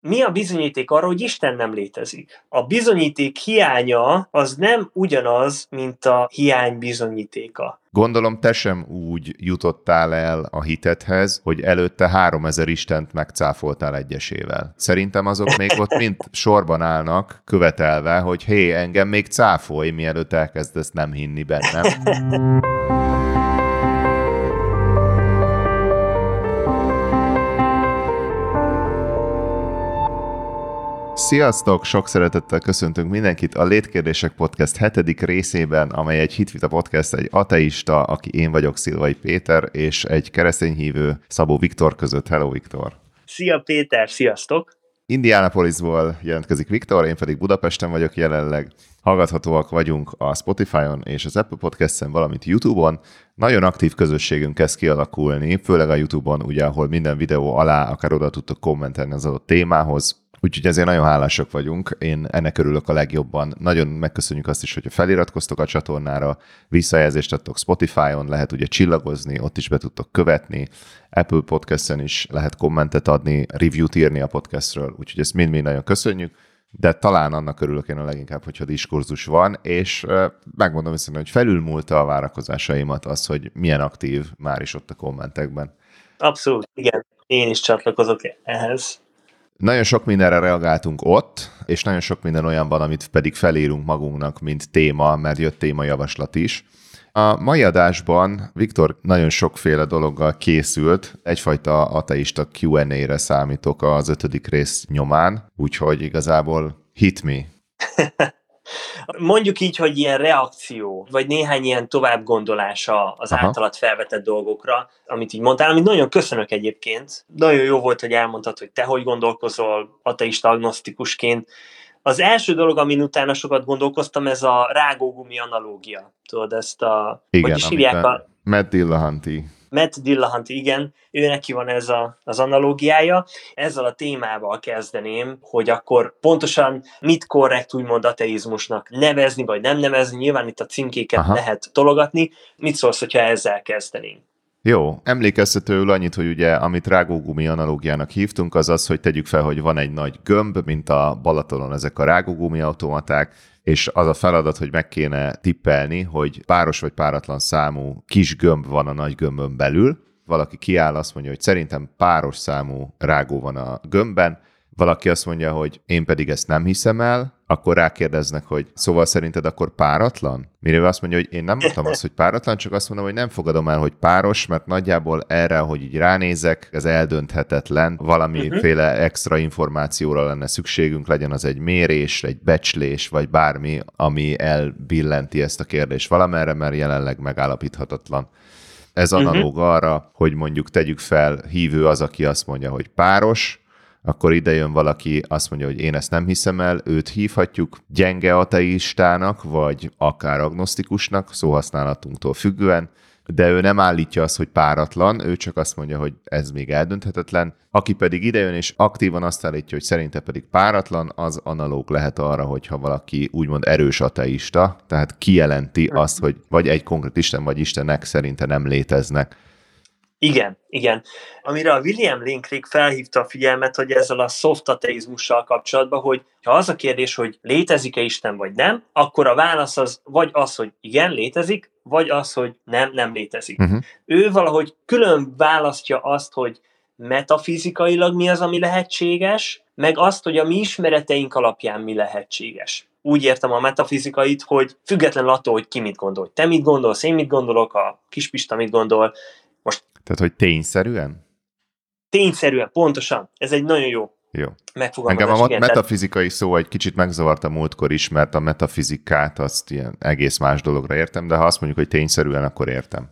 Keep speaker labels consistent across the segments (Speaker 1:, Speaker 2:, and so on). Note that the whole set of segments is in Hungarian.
Speaker 1: mi a bizonyíték arra, hogy Isten nem létezik? A bizonyíték hiánya az nem ugyanaz, mint a hiány bizonyítéka.
Speaker 2: Gondolom te sem úgy jutottál el a hitethez, hogy előtte 3000 Istent megcáfoltál egyesével. Szerintem azok még ott mind sorban állnak, követelve, hogy hé, engem még cáfolj, mielőtt elkezdesz nem hinni bennem. Sziasztok! Sok szeretettel köszöntünk mindenkit a Létkérdések Podcast hetedik részében, amely egy hitvita podcast, egy ateista, aki én vagyok, Szilvai Péter, és egy keresztény hívő Szabó Viktor között. Hello, Viktor!
Speaker 1: Szia Péter, sziasztok!
Speaker 2: Indianapolisból jelentkezik Viktor, én pedig Budapesten vagyok jelenleg. Hallgathatóak vagyunk a Spotify-on és az Apple Podcast-en, valamint YouTube-on. Nagyon aktív közösségünk kezd kialakulni, főleg a YouTube-on, ugye, ahol minden videó alá akár oda tudtok kommentelni az adott témához, Úgyhogy ezért nagyon hálásak vagyunk, én ennek örülök a legjobban. Nagyon megköszönjük azt is, hogyha feliratkoztok a csatornára, visszajelzést adtok Spotify-on, lehet ugye csillagozni, ott is be tudtok követni, Apple Podcast-en is lehet kommentet adni, review-t írni a podcastről, úgyhogy ezt mind-mind nagyon köszönjük de talán annak örülök én a leginkább, hogyha diskurzus van, és megmondom őszintén, hogy felülmúlta a várakozásaimat az, hogy milyen aktív már is ott a kommentekben.
Speaker 1: Abszolút, igen. Én is csatlakozok ehhez.
Speaker 2: Nagyon sok mindenre reagáltunk ott, és nagyon sok minden olyan van, amit pedig felírunk magunknak, mint téma, mert jött témajavaslat is. A mai adásban Viktor nagyon sokféle dologgal készült, egyfajta ateista Q&A-re számítok az ötödik rész nyomán, úgyhogy igazából hit me.
Speaker 1: Mondjuk így, hogy ilyen reakció, vagy néhány ilyen továbbgondolása az Aha. általad felvetett dolgokra, amit így mondtál, amit nagyon köszönök egyébként. Nagyon jó volt, hogy elmondtad, hogy te hogy gondolkozol ateista agnosztikusként. Az első dolog, amin utána sokat gondolkoztam, ez a rágógumi analógia. Tudod, ezt a...
Speaker 2: Igen, hogy is hívják a... Matt Dillahanty
Speaker 1: Matt Dillahanty, igen, ő neki van ez a, az analógiája. Ezzel a témával kezdeném, hogy akkor pontosan mit korrekt úgymond ateizmusnak nevezni, vagy nem nevezni, nyilván itt a címkéket Aha. lehet tologatni. Mit szólsz, hogyha ezzel kezdenénk?
Speaker 2: Jó, emlékeztetőül annyit, hogy ugye amit rágógumi analógiának hívtunk, az az, hogy tegyük fel, hogy van egy nagy gömb, mint a Balatonon ezek a rágógumi automaták, és az a feladat, hogy meg kéne tippelni, hogy páros vagy páratlan számú kis gömb van a nagy gömbön belül, valaki kiáll, azt mondja, hogy szerintem páros számú rágó van a gömbben, valaki azt mondja, hogy én pedig ezt nem hiszem el, akkor rákérdeznek, hogy szóval szerinted akkor páratlan? Mire azt mondja, hogy én nem mondtam azt, hogy páratlan, csak azt mondom, hogy nem fogadom el, hogy páros, mert nagyjából erre, hogy így ránézek, ez eldönthetetlen, valamiféle uh-huh. extra információra lenne szükségünk, legyen az egy mérés, egy becslés, vagy bármi, ami elbillenti ezt a kérdést valamerre, mert jelenleg megállapíthatatlan. Ez mhm. analóg uh-huh. arra, hogy mondjuk tegyük fel, hívő az, aki azt mondja, hogy páros, akkor ide jön valaki, azt mondja, hogy én ezt nem hiszem el, őt hívhatjuk gyenge ateistának, vagy akár agnosztikusnak, szóhasználatunktól függően, de ő nem állítja azt, hogy páratlan, ő csak azt mondja, hogy ez még eldönthetetlen. Aki pedig idejön és aktívan azt állítja, hogy szerinte pedig páratlan, az analóg lehet arra, hogyha valaki úgymond erős ateista, tehát kijelenti azt, hogy vagy egy konkrét Isten, vagy Istenek szerinte nem léteznek.
Speaker 1: Igen, igen. Amire a William Linkrick felhívta a figyelmet, hogy ezzel a soft ateizmussal kapcsolatban, hogy ha az a kérdés, hogy létezik-e Isten vagy nem, akkor a válasz az vagy az, hogy igen, létezik, vagy az, hogy nem, nem létezik. Uh-huh. Ő valahogy külön választja azt, hogy metafizikailag mi az, ami lehetséges, meg azt, hogy a mi ismereteink alapján mi lehetséges. Úgy értem a metafizikait, hogy független attól, hogy ki mit gondol. Te mit gondolsz, én mit gondolok, a kispista mit gondol,
Speaker 2: tehát, hogy tényszerűen?
Speaker 1: Tényszerűen, pontosan. Ez egy nagyon jó
Speaker 2: jó.
Speaker 1: megfogalmazás.
Speaker 2: Engem a igen, metafizikai tehát... szó egy kicsit megzavart a múltkor is, mert a metafizikát azt ilyen egész más dologra értem, de ha azt mondjuk, hogy tényszerűen, akkor értem.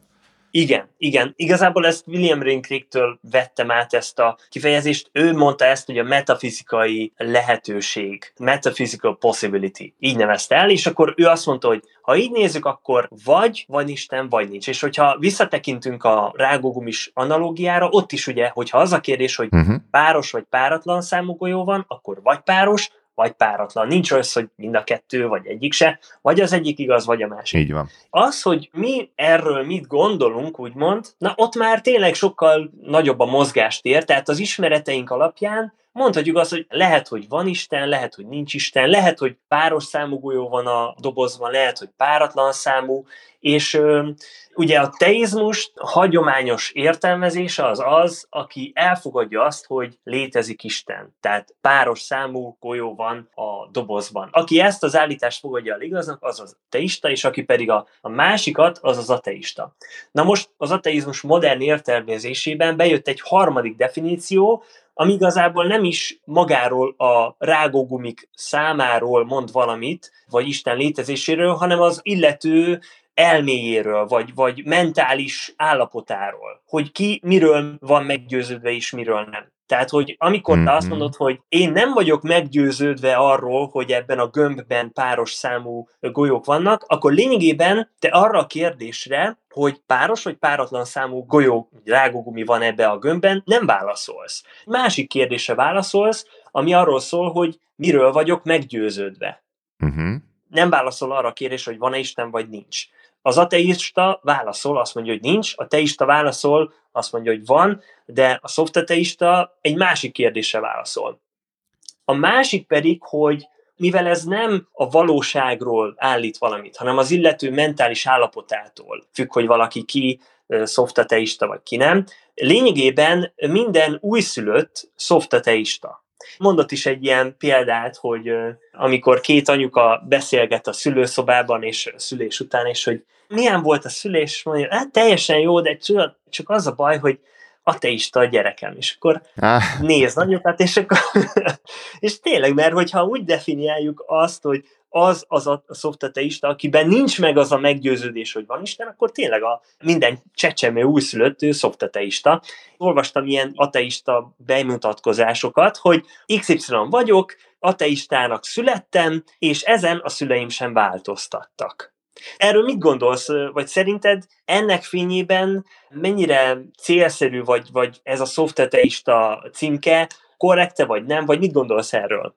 Speaker 1: Igen, igen. Igazából ezt William Rinkricktől vettem át ezt a kifejezést. Ő mondta ezt, hogy a metafizikai lehetőség, metaphysical possibility, így nevezte el, és akkor ő azt mondta, hogy ha így nézzük, akkor vagy van Isten, vagy nincs. És hogyha visszatekintünk a rágógumis analógiára, ott is ugye, hogyha az a kérdés, hogy uh-huh. páros vagy páratlan számú golyó van, akkor vagy páros, vagy páratlan. Nincs olyan, hogy mind a kettő, vagy egyik se, vagy az egyik igaz, vagy a másik.
Speaker 2: Így van.
Speaker 1: Az, hogy mi erről mit gondolunk, úgymond, na ott már tényleg sokkal nagyobb a mozgástér, tehát az ismereteink alapján mondhatjuk azt, hogy lehet, hogy van Isten, lehet, hogy nincs Isten, lehet, hogy páros számú golyó van a dobozban, lehet, hogy páratlan számú, és ö, ugye a teizmus hagyományos értelmezése az az, aki elfogadja azt, hogy létezik Isten. Tehát páros számú golyó van a dobozban. Aki ezt az állítást fogadja el igaznak, az az teista, és aki pedig a, a másikat, az az ateista. Na most az ateizmus modern értelmezésében bejött egy harmadik definíció, ami igazából nem is magáról a rágógumik számáról mond valamit, vagy Isten létezéséről, hanem az illető elméjéről, vagy, vagy mentális állapotáról, hogy ki miről van meggyőződve és miről nem. Tehát, hogy amikor te azt mhm. mondod, hogy én nem vagyok meggyőződve arról, hogy ebben a gömbben páros számú golyók vannak, akkor lényegében te arra a kérdésre, hogy páros vagy páratlan számú golyó, rágógumi van ebbe a gömbben, nem válaszolsz. Másik kérdésre válaszolsz, ami arról szól, hogy miről vagyok meggyőződve. Uh-huh. Nem válaszol arra a kérdésre, hogy van-e Isten, vagy nincs. Az ateista válaszol, azt mondja, hogy nincs, a teista válaszol, azt mondja, hogy van, de a szoftateista egy másik kérdésre válaszol. A másik pedig, hogy mivel ez nem a valóságról állít valamit, hanem az illető mentális állapotától függ, hogy valaki ki szoftateista vagy ki nem, lényegében minden újszülött szoftateista. Mondott is egy ilyen példát, hogy amikor két anyuka beszélget a szülőszobában és szülés után, és hogy milyen volt a szülés, mondja, hát teljesen jó, de csak az a baj, hogy ateista a gyerekem, és akkor ah. néz nagyokat, és akkor, és tényleg, mert hogyha úgy definiáljuk azt, hogy az az a szoftateista, akiben nincs meg az a meggyőződés, hogy van Isten, akkor tényleg a minden csecsemő újszülött ő. Olvastam ilyen ateista bemutatkozásokat, hogy XY vagyok, ateistának születtem, és ezen a szüleim sem változtattak. Erről mit gondolsz, vagy szerinted ennek fényében mennyire célszerű, vagy, vagy ez a szofteteista címke korrekte, vagy nem, vagy mit gondolsz erről?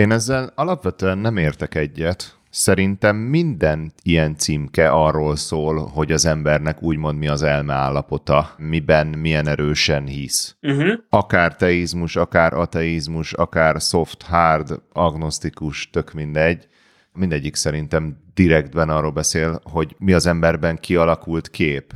Speaker 2: Én ezzel alapvetően nem értek egyet. Szerintem minden ilyen címke arról szól, hogy az embernek úgymond mi az elme állapota, miben milyen erősen hisz. Uh-huh. Akár teizmus, akár ateizmus, akár soft, hard, agnosztikus, tök mindegy mindegyik szerintem direktben arról beszél, hogy mi az emberben kialakult kép.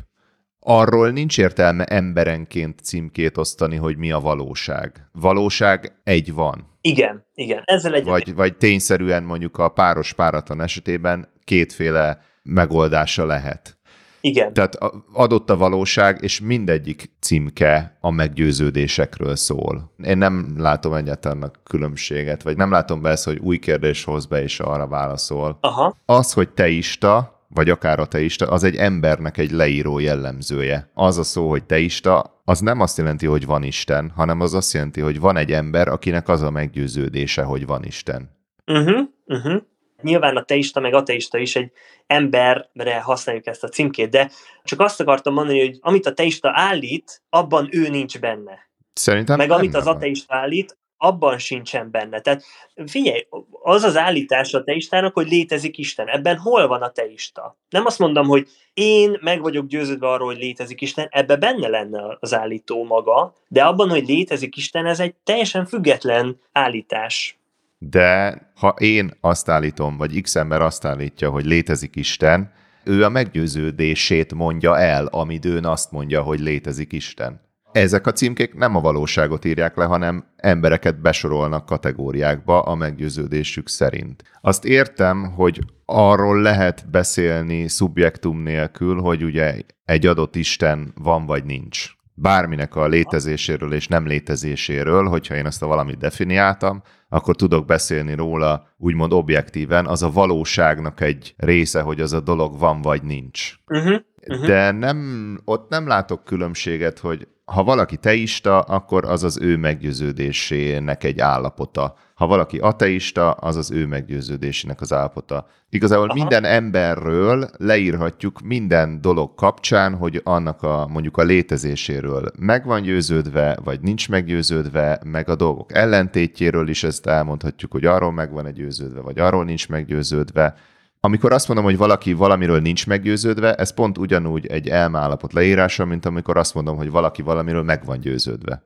Speaker 2: Arról nincs értelme emberenként címkét osztani, hogy mi a valóság. Valóság egy van.
Speaker 1: Igen, igen. Ezzel egy.
Speaker 2: Vagy, vagy tényszerűen mondjuk a páros páratlan esetében kétféle megoldása lehet.
Speaker 1: Igen.
Speaker 2: Tehát adott a valóság, és mindegyik címke a meggyőződésekről szól. Én nem látom egyáltalán a különbséget, vagy nem látom be ezt, hogy új kérdés hoz be, és arra válaszol.
Speaker 1: Aha.
Speaker 2: Az, hogy teista, vagy akár ateista, az egy embernek egy leíró jellemzője. Az a szó, hogy teista, az nem azt jelenti, hogy van Isten, hanem az azt jelenti, hogy van egy ember, akinek az a meggyőződése, hogy van Isten.
Speaker 1: Uh-huh, uh-huh. Nyilván a teista meg ateista is egy emberre használjuk ezt a címkét, de csak azt akartam mondani, hogy amit a teista állít, abban ő nincs benne.
Speaker 2: Szerintem
Speaker 1: Meg amit az ateista állít, abban sincsen benne. Tehát figyelj, az az állítás a teistának, hogy létezik Isten. Ebben hol van a teista? Nem azt mondom, hogy én meg vagyok győződve arról, hogy létezik Isten, ebbe benne lenne az állító maga, de abban, hogy létezik Isten, ez egy teljesen független állítás
Speaker 2: de ha én azt állítom, vagy X ember azt állítja, hogy létezik Isten, ő a meggyőződését mondja el, amidőn azt mondja, hogy létezik Isten. Ezek a címkék nem a valóságot írják le, hanem embereket besorolnak kategóriákba a meggyőződésük szerint. Azt értem, hogy arról lehet beszélni szubjektum nélkül, hogy ugye egy adott Isten van vagy nincs bárminek a létezéséről és nem létezéséről, hogyha én ezt a valamit definiáltam, akkor tudok beszélni róla úgymond objektíven, az a valóságnak egy része, hogy az a dolog van vagy nincs. Uh-huh, uh-huh. De nem, ott nem látok különbséget, hogy ha valaki teista, akkor az az ő meggyőződésének egy állapota. Ha valaki ateista, az az ő meggyőződésének az állapota. Igazából Aha. minden emberről leírhatjuk minden dolog kapcsán, hogy annak a mondjuk a létezéséről meg van győződve, vagy nincs meggyőződve, meg a dolgok ellentétjéről is ezt elmondhatjuk, hogy arról meg van győződve, vagy arról nincs meggyőződve. Amikor azt mondom, hogy valaki valamiről nincs meggyőződve, ez pont ugyanúgy egy elmállapot leírása, mint amikor azt mondom, hogy valaki valamiről meg van győződve.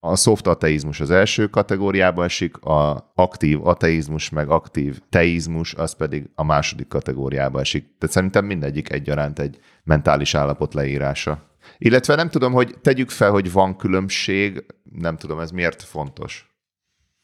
Speaker 2: A soft ateizmus az első kategóriába esik, a aktív ateizmus meg aktív teizmus az pedig a második kategóriába esik. Tehát szerintem mindegyik egyaránt egy mentális állapot leírása. Illetve nem tudom, hogy tegyük fel, hogy van különbség, nem tudom, ez miért fontos.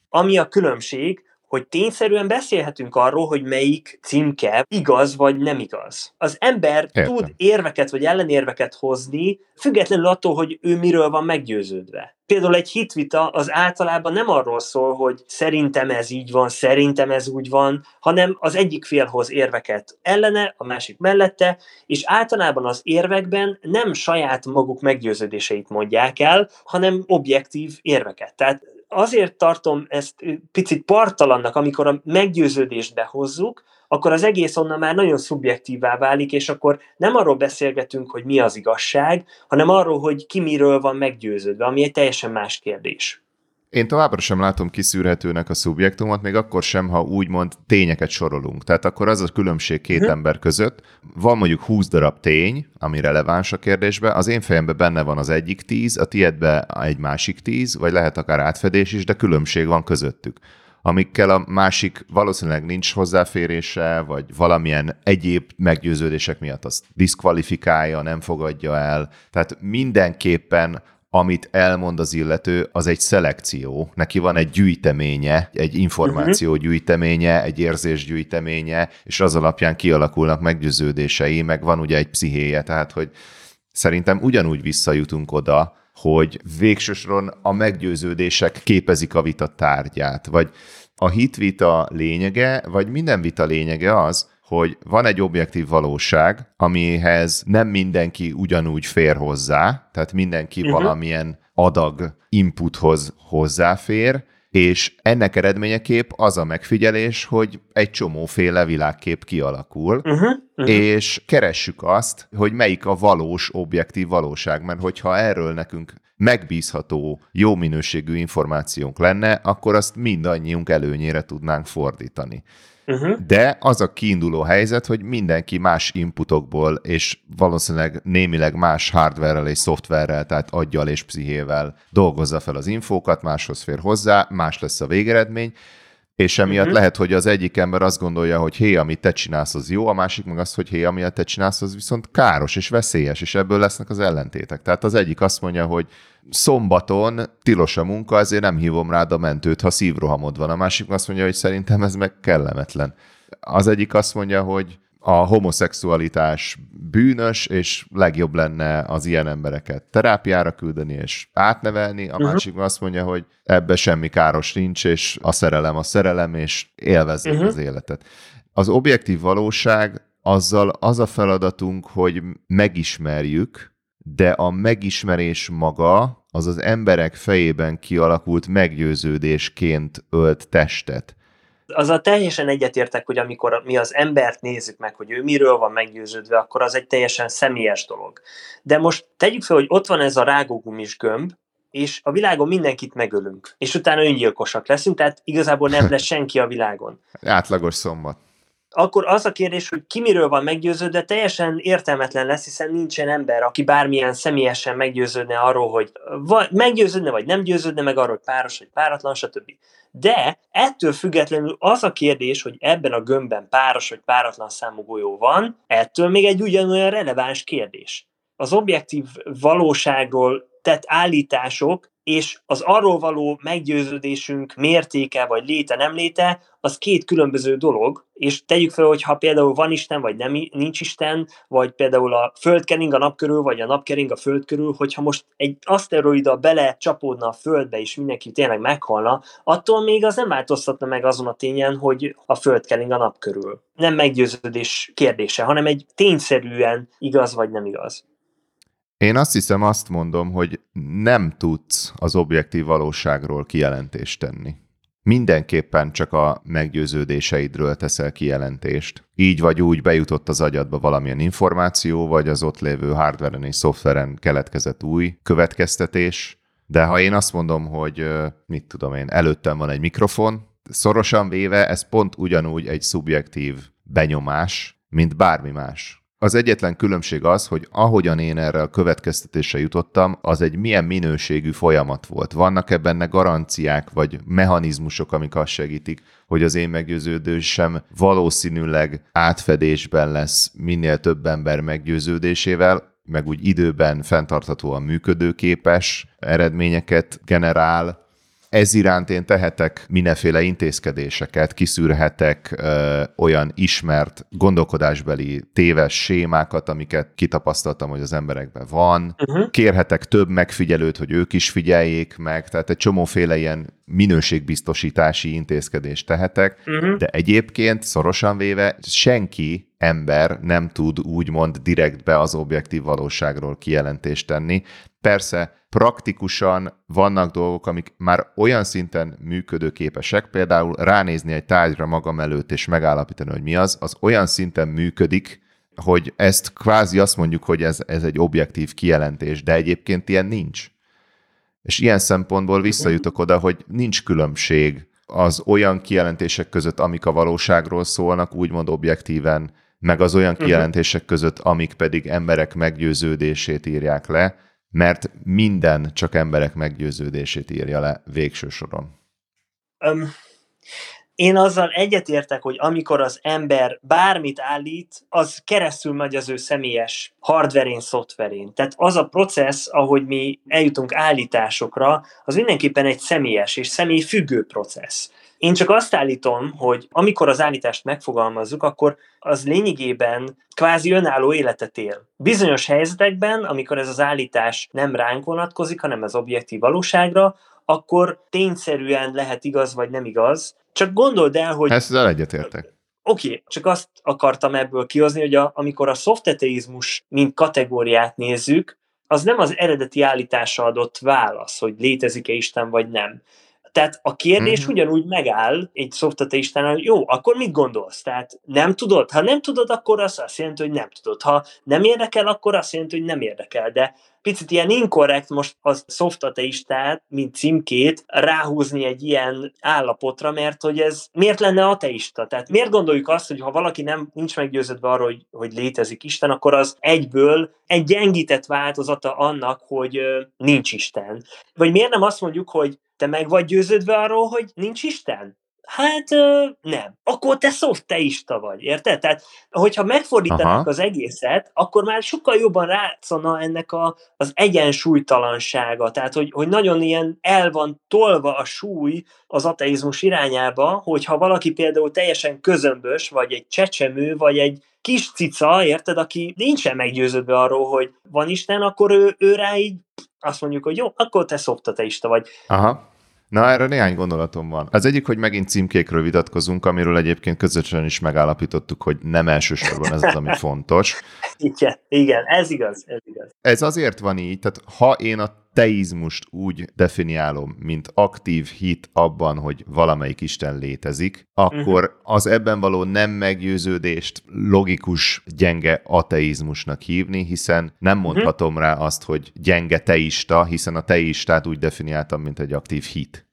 Speaker 1: Ami a különbség, hogy tényszerűen beszélhetünk arról, hogy melyik címke igaz vagy nem igaz. Az ember Értem. tud érveket vagy ellenérveket hozni, függetlenül attól, hogy ő miről van meggyőződve. Például egy hitvita az általában nem arról szól, hogy szerintem ez így van, szerintem ez úgy van, hanem az egyik fél hoz érveket ellene, a másik mellette, és általában az érvekben nem saját maguk meggyőződéseit mondják el, hanem objektív érveket. Tehát azért tartom ezt picit partalannak, amikor a meggyőződést behozzuk, akkor az egész onnan már nagyon szubjektívá válik, és akkor nem arról beszélgetünk, hogy mi az igazság, hanem arról, hogy ki miről van meggyőződve, ami egy teljesen más kérdés.
Speaker 2: Én továbbra sem látom kiszűrhetőnek a szubjektumot, még akkor sem, ha úgymond tényeket sorolunk. Tehát akkor az a különbség két uh-huh. ember között. Van mondjuk 20 darab tény, ami releváns a kérdésbe. Az én fejemben benne van az egyik tíz, a tiédbe egy másik tíz, vagy lehet akár átfedés is, de különbség van közöttük amikkel a másik valószínűleg nincs hozzáférése, vagy valamilyen egyéb meggyőződések miatt azt diszkvalifikálja, nem fogadja el. Tehát mindenképpen amit elmond az illető, az egy szelekció. Neki van egy gyűjteménye, egy információ mhm. gyűjteménye, egy érzés gyűjteménye, és az alapján kialakulnak meggyőződései, meg van ugye egy pszichéje, tehát hogy szerintem ugyanúgy visszajutunk oda, hogy végsősoron a meggyőződések képezik a vita tárgyát, vagy a hitvita lényege, vagy minden vita lényege az, hogy van egy objektív valóság, amihez nem mindenki ugyanúgy fér hozzá, tehát mindenki uh-huh. valamilyen adag inputhoz hozzáfér, és ennek eredményeképp az a megfigyelés, hogy egy csomóféle világkép kialakul, uh-huh, uh-huh. és keressük azt, hogy melyik a valós, objektív valóság, mert hogyha erről nekünk megbízható, jó minőségű információnk lenne, akkor azt mindannyiunk előnyére tudnánk fordítani. Uh-huh. De az a kiinduló helyzet, hogy mindenki más inputokból, és valószínűleg némileg más hardverrel és szoftverrel, tehát aggyal és pszichével dolgozza fel az infókat, máshoz fér hozzá, más lesz a végeredmény, és emiatt uh-huh. lehet, hogy az egyik ember azt gondolja, hogy hé, amit te csinálsz, az jó, a másik meg azt, hogy hé, amit te csinálsz, az viszont káros és veszélyes, és ebből lesznek az ellentétek. Tehát az egyik azt mondja, hogy szombaton tilos a munka, ezért nem hívom rád a mentőt, ha szívrohamod van. A másik azt mondja, hogy szerintem ez meg kellemetlen. Az egyik azt mondja, hogy a homoszexualitás bűnös, és legjobb lenne az ilyen embereket terápiára küldeni és átnevelni. A uh-huh. másik azt mondja, hogy ebbe semmi káros nincs, és a szerelem a szerelem, és élvezzék uh-huh. az életet. Az objektív valóság azzal az a feladatunk, hogy megismerjük, de a megismerés maga az az emberek fejében kialakult meggyőződésként ölt testet.
Speaker 1: Azzal teljesen egyetértek, hogy amikor mi az embert nézzük meg, hogy ő miről van meggyőződve, akkor az egy teljesen személyes dolog. De most tegyük fel, hogy ott van ez a rágógumis gömb, és a világon mindenkit megölünk, és utána öngyilkosak leszünk, tehát igazából nem lesz senki a világon.
Speaker 2: Átlagos szombat
Speaker 1: akkor az a kérdés, hogy ki miről van meggyőződve, teljesen értelmetlen lesz, hiszen nincsen ember, aki bármilyen személyesen meggyőződne arról, hogy vagy meggyőződne, vagy nem győződne meg arról, hogy páros, vagy páratlan, stb. De ettől függetlenül az a kérdés, hogy ebben a gömbben páros vagy páratlan számú golyó van, ettől még egy ugyanolyan releváns kérdés. Az objektív valóságról tett állítások és az arról való meggyőződésünk mértéke vagy léte nem léte, az két különböző dolog, és tegyük fel, hogy ha például van Isten, vagy nem, nincs Isten, vagy például a Föld kering a nap körül, vagy a nap kering a Föld körül, hogyha most egy aszteroida bele csapódna a Földbe, és mindenki tényleg meghalna, attól még az nem változtatna meg azon a tényen, hogy a Föld kering a nap körül. Nem meggyőződés kérdése, hanem egy tényszerűen igaz vagy nem igaz.
Speaker 2: Én azt hiszem, azt mondom, hogy nem tudsz az objektív valóságról kijelentést tenni. Mindenképpen csak a meggyőződéseidről teszel kijelentést. Így vagy úgy bejutott az agyadba valamilyen információ, vagy az ott lévő hardveren és szoftveren keletkezett új következtetés. De ha én azt mondom, hogy mit tudom én, előttem van egy mikrofon, szorosan véve ez pont ugyanúgy egy szubjektív benyomás, mint bármi más Az egyetlen különbség az, hogy ahogyan én erre a következtetésre jutottam, az egy milyen minőségű folyamat volt. Vannak-e benne garanciák, vagy mechanizmusok, amik azt segítik, hogy az én meggyőződésem valószínűleg átfedésben lesz minél több ember meggyőződésével, meg úgy időben fenntarthatóan működőképes eredményeket generál, ez iránt én tehetek mindenféle intézkedéseket, kiszűrhetek ö, olyan ismert gondolkodásbeli téves sémákat, amiket kitapasztaltam, hogy az emberekben van. Uh-huh. Kérhetek több megfigyelőt, hogy ők is figyeljék meg, tehát egy csomóféle ilyen minőségbiztosítási intézkedést tehetek, uh-huh. de egyébként szorosan véve senki ember nem tud úgymond direktbe az objektív valóságról kijelentést tenni. Persze praktikusan vannak dolgok, amik már olyan szinten működőképesek, például ránézni egy tárgyra magam előtt és megállapítani, hogy mi az, az olyan szinten működik, hogy ezt kvázi azt mondjuk, hogy ez, ez egy objektív kijelentés, de egyébként ilyen nincs. És ilyen szempontból visszajutok oda, hogy nincs különbség az olyan kijelentések között, amik a valóságról szólnak, úgymond objektíven, meg az olyan mhm. kijelentések között, amik pedig emberek meggyőződését írják le, mert minden csak emberek meggyőződését írja le végső soron.
Speaker 1: Um, én azzal egyetértek, hogy amikor az ember bármit állít, az keresztül megy az ő személyes hardverén, szoftverén. Tehát az a processz, ahogy mi eljutunk állításokra, az mindenképpen egy személyes és személy függő processz. Én csak azt állítom, hogy amikor az állítást megfogalmazzuk, akkor az lényegében kvázi önálló életet él. Bizonyos helyzetekben, amikor ez az állítás nem ránk vonatkozik, hanem az objektív valóságra, akkor tényszerűen lehet igaz vagy nem igaz. Csak gondold el, hogy...
Speaker 2: Ezzel egyetértek.
Speaker 1: Oké, okay, csak azt akartam ebből kihozni, hogy a, amikor a szofteteizmus mint kategóriát nézzük, az nem az eredeti állítása adott válasz, hogy létezik-e Isten vagy nem, tehát a kérdés mm-hmm. ugyanúgy megáll egy szoftateistánál, hogy jó, akkor mit gondolsz? Tehát nem tudod? Ha nem tudod, akkor az azt jelenti, hogy nem tudod. Ha nem érdekel, akkor azt jelenti, hogy nem érdekel. De picit ilyen inkorrekt most a szoftateistát, mint címkét ráhúzni egy ilyen állapotra, mert hogy ez miért lenne ateista? Tehát miért gondoljuk azt, hogy ha valaki nem nincs meggyőződve arról, hogy, hogy létezik Isten, akkor az egyből egy gyengített változata annak, hogy nincs Isten. Vagy miért nem azt mondjuk, hogy te meg vagy győződve arról, hogy nincs Isten? Hát nem. Akkor te szofteista vagy, érted? Tehát, hogyha megfordítanak az egészet, akkor már sokkal jobban rátszana ennek a, az egyensúlytalansága. Tehát, hogy, hogy nagyon ilyen el van tolva a súly az ateizmus irányába, hogyha valaki például teljesen közömbös, vagy egy csecsemő, vagy egy kis cica, érted, aki nincsen meggyőződve arról, hogy van Isten, akkor ő, ő rá így azt mondjuk, hogy jó, akkor te szoftateista vagy.
Speaker 2: Aha. Na, erre néhány gondolatom van. Az egyik, hogy megint címkékről vitatkozunk, amiről egyébként közösen is megállapítottuk, hogy nem elsősorban ez az, ami fontos.
Speaker 1: Igen, igen, ez igaz, ez igaz.
Speaker 2: Ez azért van így, tehát ha én a teizmust úgy definiálom, mint aktív hit abban, hogy valamelyik Isten létezik, akkor uh-huh. az ebben való nem meggyőződést logikus gyenge ateizmusnak hívni, hiszen nem mhm. mondhatom uh-huh. rá azt, hogy gyenge teista, hiszen a teistát úgy definiáltam, mint egy aktív hit.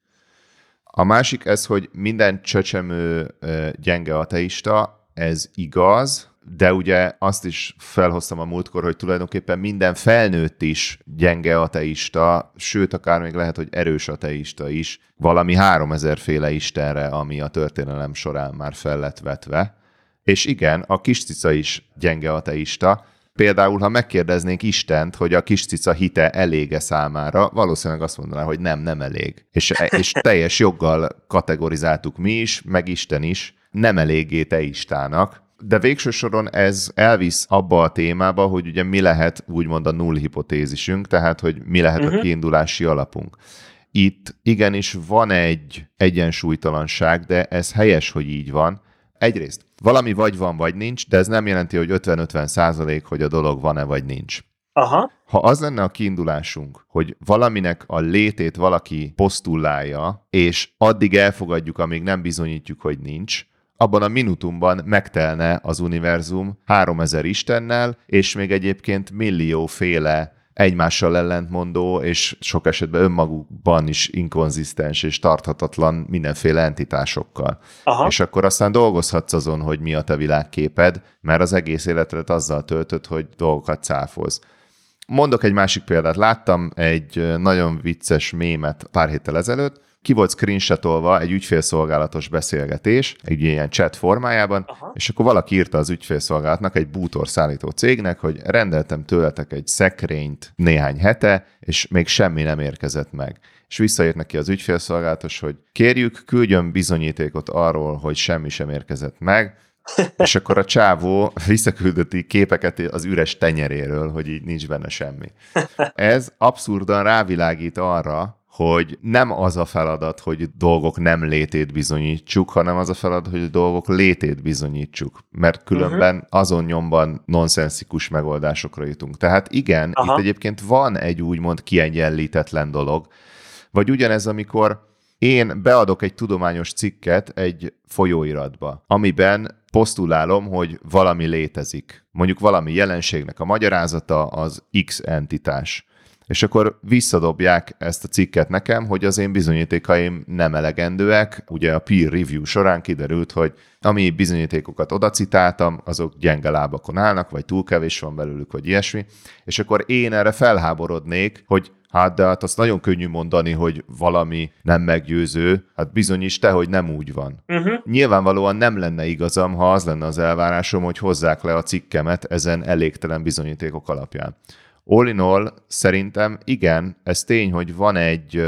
Speaker 2: A másik ez, hogy minden csöcsemő gyenge ateista, ez igaz, de ugye azt is felhoztam a múltkor, hogy tulajdonképpen minden felnőtt is gyenge ateista, sőt, akár még lehet, hogy erős ateista is, valami háromezer féle istenre, ami a történelem során már fel lett vetve. És igen, a kis cica is gyenge ateista, Például, ha megkérdeznénk Istent, hogy a kis cica hite elége számára, valószínűleg azt mondaná, hogy nem, nem elég. És, és teljes joggal kategorizáltuk mi is, meg Isten is, nem eléggé teistának, de végső soron ez elvisz abba a témába, hogy ugye mi lehet úgymond a null hipotézisünk, tehát hogy mi lehet uh-huh. a mhm. kiindulási alapunk. Itt igenis van egy egyensúlytalanság, de ez helyes, hogy így van. Egyrészt valami vagy van, vagy nincs, de ez nem jelenti, hogy 50-50 százalék, hogy a dolog van-e, vagy nincs.
Speaker 1: Aha.
Speaker 2: Ha az lenne a kiindulásunk, hogy valaminek a létét valaki posztulálja, és addig elfogadjuk, amíg nem bizonyítjuk, hogy nincs, abban a minutumban megtelne az univerzum 3000 istennel, és még egyébként millióféle egymással ellentmondó, és sok esetben önmagukban is inkonzisztens és tarthatatlan mindenféle entitásokkal. Aha. És akkor aztán dolgozhatsz azon, hogy mi a te világképed, mert az egész életet azzal töltött, hogy dolgokat cáfolsz. Mondok egy másik példát. Láttam egy nagyon vicces mémet pár héttel ezelőtt, ki volt screenshotolva egy ügyfélszolgálatos beszélgetés, egy ilyen chat formájában, Aha. és akkor valaki írta az ügyfélszolgálatnak, egy bútor szállító cégnek, hogy rendeltem tőletek egy szekrényt néhány hete, és még semmi nem érkezett meg. És visszaírt neki az ügyfélszolgálatos, hogy kérjük, küldjön bizonyítékot arról, hogy semmi sem érkezett meg, és akkor a csávó visszaküldötti képeket az üres tenyeréről, hogy így nincs benne semmi. Ez abszurdan rávilágít arra, hogy nem az a feladat, hogy dolgok nem létét bizonyítsuk, hanem az a feladat, hogy dolgok létét bizonyítsuk, mert különben uh-huh. azon nyomban nonsenszikus megoldásokra jutunk. Tehát igen, Aha. itt egyébként van egy úgymond kiegyenlítetlen dolog, vagy ugyanez, amikor én beadok egy tudományos cikket egy folyóiratba, amiben posztulálom, hogy valami létezik. Mondjuk valami jelenségnek a magyarázata az X entitás és akkor visszadobják ezt a cikket nekem, hogy az én bizonyítékaim nem elegendőek. Ugye a peer review során kiderült, hogy ami bizonyítékokat odacitáltam, azok gyenge lábakon állnak, vagy túl kevés van belőlük, vagy ilyesmi. És akkor én erre felháborodnék, hogy Hát de hát azt nagyon könnyű mondani, hogy valami nem meggyőző, hát bizonyíts te, hogy nem úgy van. Uh-huh. Nyilvánvalóan nem lenne igazam, ha az lenne az elvárásom, hogy hozzák le a cikkemet ezen elégtelen bizonyítékok alapján. All in all, szerintem igen, ez tény, hogy van egy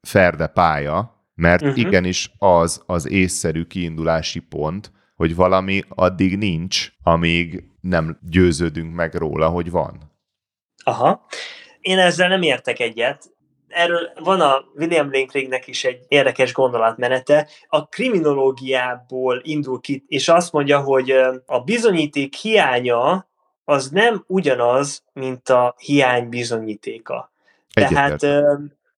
Speaker 2: ferde pálya, mert uh-huh. igenis az az észszerű kiindulási pont, hogy valami addig nincs, amíg nem győződünk meg róla, hogy van.
Speaker 1: Aha. Én ezzel nem értek egyet. Erről van a William Lane Craignek is egy érdekes gondolatmenete. A kriminológiából indul ki, és azt mondja, hogy a bizonyíték hiánya az nem ugyanaz, mint a hiány bizonyítéka.
Speaker 2: Tehát...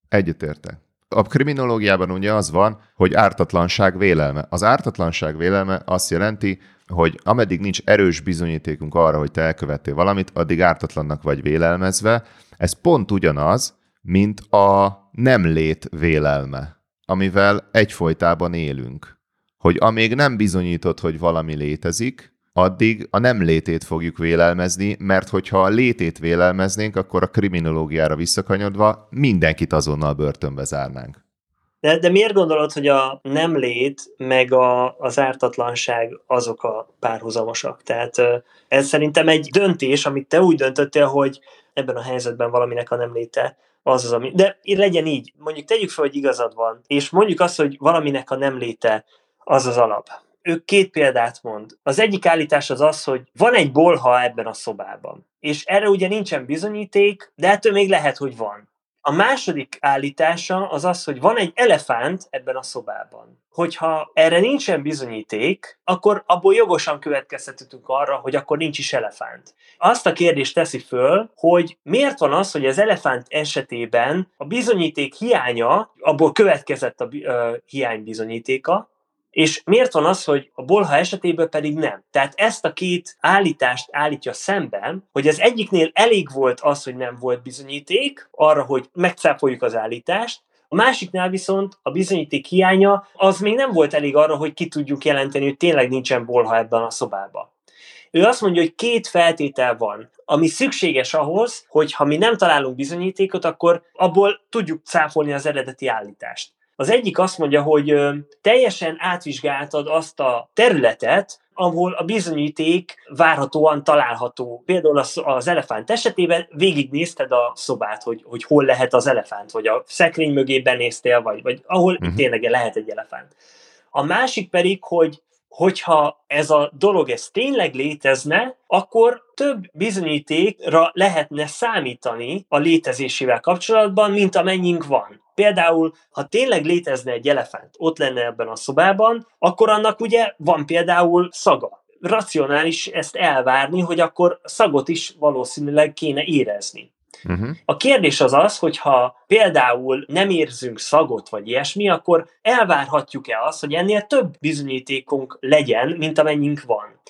Speaker 2: Egyetértek. A kriminológiában ugye az van, hogy ártatlanság vélelme. Az ártatlanság vélelme azt jelenti, hogy ameddig nincs erős bizonyítékunk arra, hogy te elkövettél valamit, addig ártatlannak vagy vélelmezve. Ez pont ugyanaz, mint a nem lét vélelme, amivel egyfolytában élünk. Hogy amíg nem bizonyítod, hogy valami létezik, addig a nem létét fogjuk vélelmezni, mert hogyha a létét vélelmeznénk, akkor a kriminológiára visszakanyodva mindenkit azonnal börtönbe zárnánk.
Speaker 1: De, de miért gondolod, hogy a nem lét meg a, az ártatlanság azok a párhuzamosak? Tehát ez szerintem egy döntés, amit te úgy döntöttél, hogy ebben a helyzetben valaminek a nem léte az az, ami... De legyen így. Mondjuk tegyük fel, hogy igazad van, és mondjuk azt, hogy valaminek a nem léte az az alap ő két példát mond. Az egyik állítás az az, hogy van egy bolha ebben a szobában. És erre ugye nincsen bizonyíték, de ettől még lehet, hogy van. A második állítása az az, hogy van egy elefánt ebben a szobában. Hogyha erre nincsen bizonyíték, akkor abból jogosan következtetünk arra, hogy akkor nincs is elefánt. Azt a kérdést teszi föl, hogy miért van az, hogy az elefánt esetében a bizonyíték hiánya, abból következett a hiány bizonyítéka, és miért van az, hogy a bolha esetében pedig nem? Tehát ezt a két állítást állítja szemben, hogy az egyiknél elég volt az, hogy nem volt bizonyíték arra, hogy megcáfoljuk az állítást, a másiknál viszont a bizonyíték hiánya az még nem volt elég arra, hogy ki tudjuk jelenteni, hogy tényleg nincsen bolha ebben a szobában. Ő azt mondja, hogy két feltétel van, ami szükséges ahhoz, hogy ha mi nem találunk bizonyítékot, akkor abból tudjuk cáfolni az eredeti állítást. Az egyik azt mondja, hogy teljesen átvizsgáltad azt a területet, ahol a bizonyíték várhatóan található. Például az, az elefánt esetében végignézted a szobát, hogy, hogy hol lehet az elefánt, vagy a szekrény mögé benéztél, vagy, vagy ahol uh-huh. tényleg lehet egy elefánt. A másik pedig, hogy hogyha ez a dolog ez tényleg létezne, akkor több bizonyítékra lehetne számítani a létezésével kapcsolatban, mint amennyink van. Például, ha tényleg létezne egy elefánt, ott lenne ebben a szobában, akkor annak ugye van például szaga. Racionális ezt elvárni, hogy akkor szagot is valószínűleg kéne érezni. Uh-huh. A kérdés az az, hogy ha például nem érzünk szagot vagy ilyesmi, akkor elvárhatjuk-e azt, hogy ennél több bizonyítékunk legyen, mint amennyink van.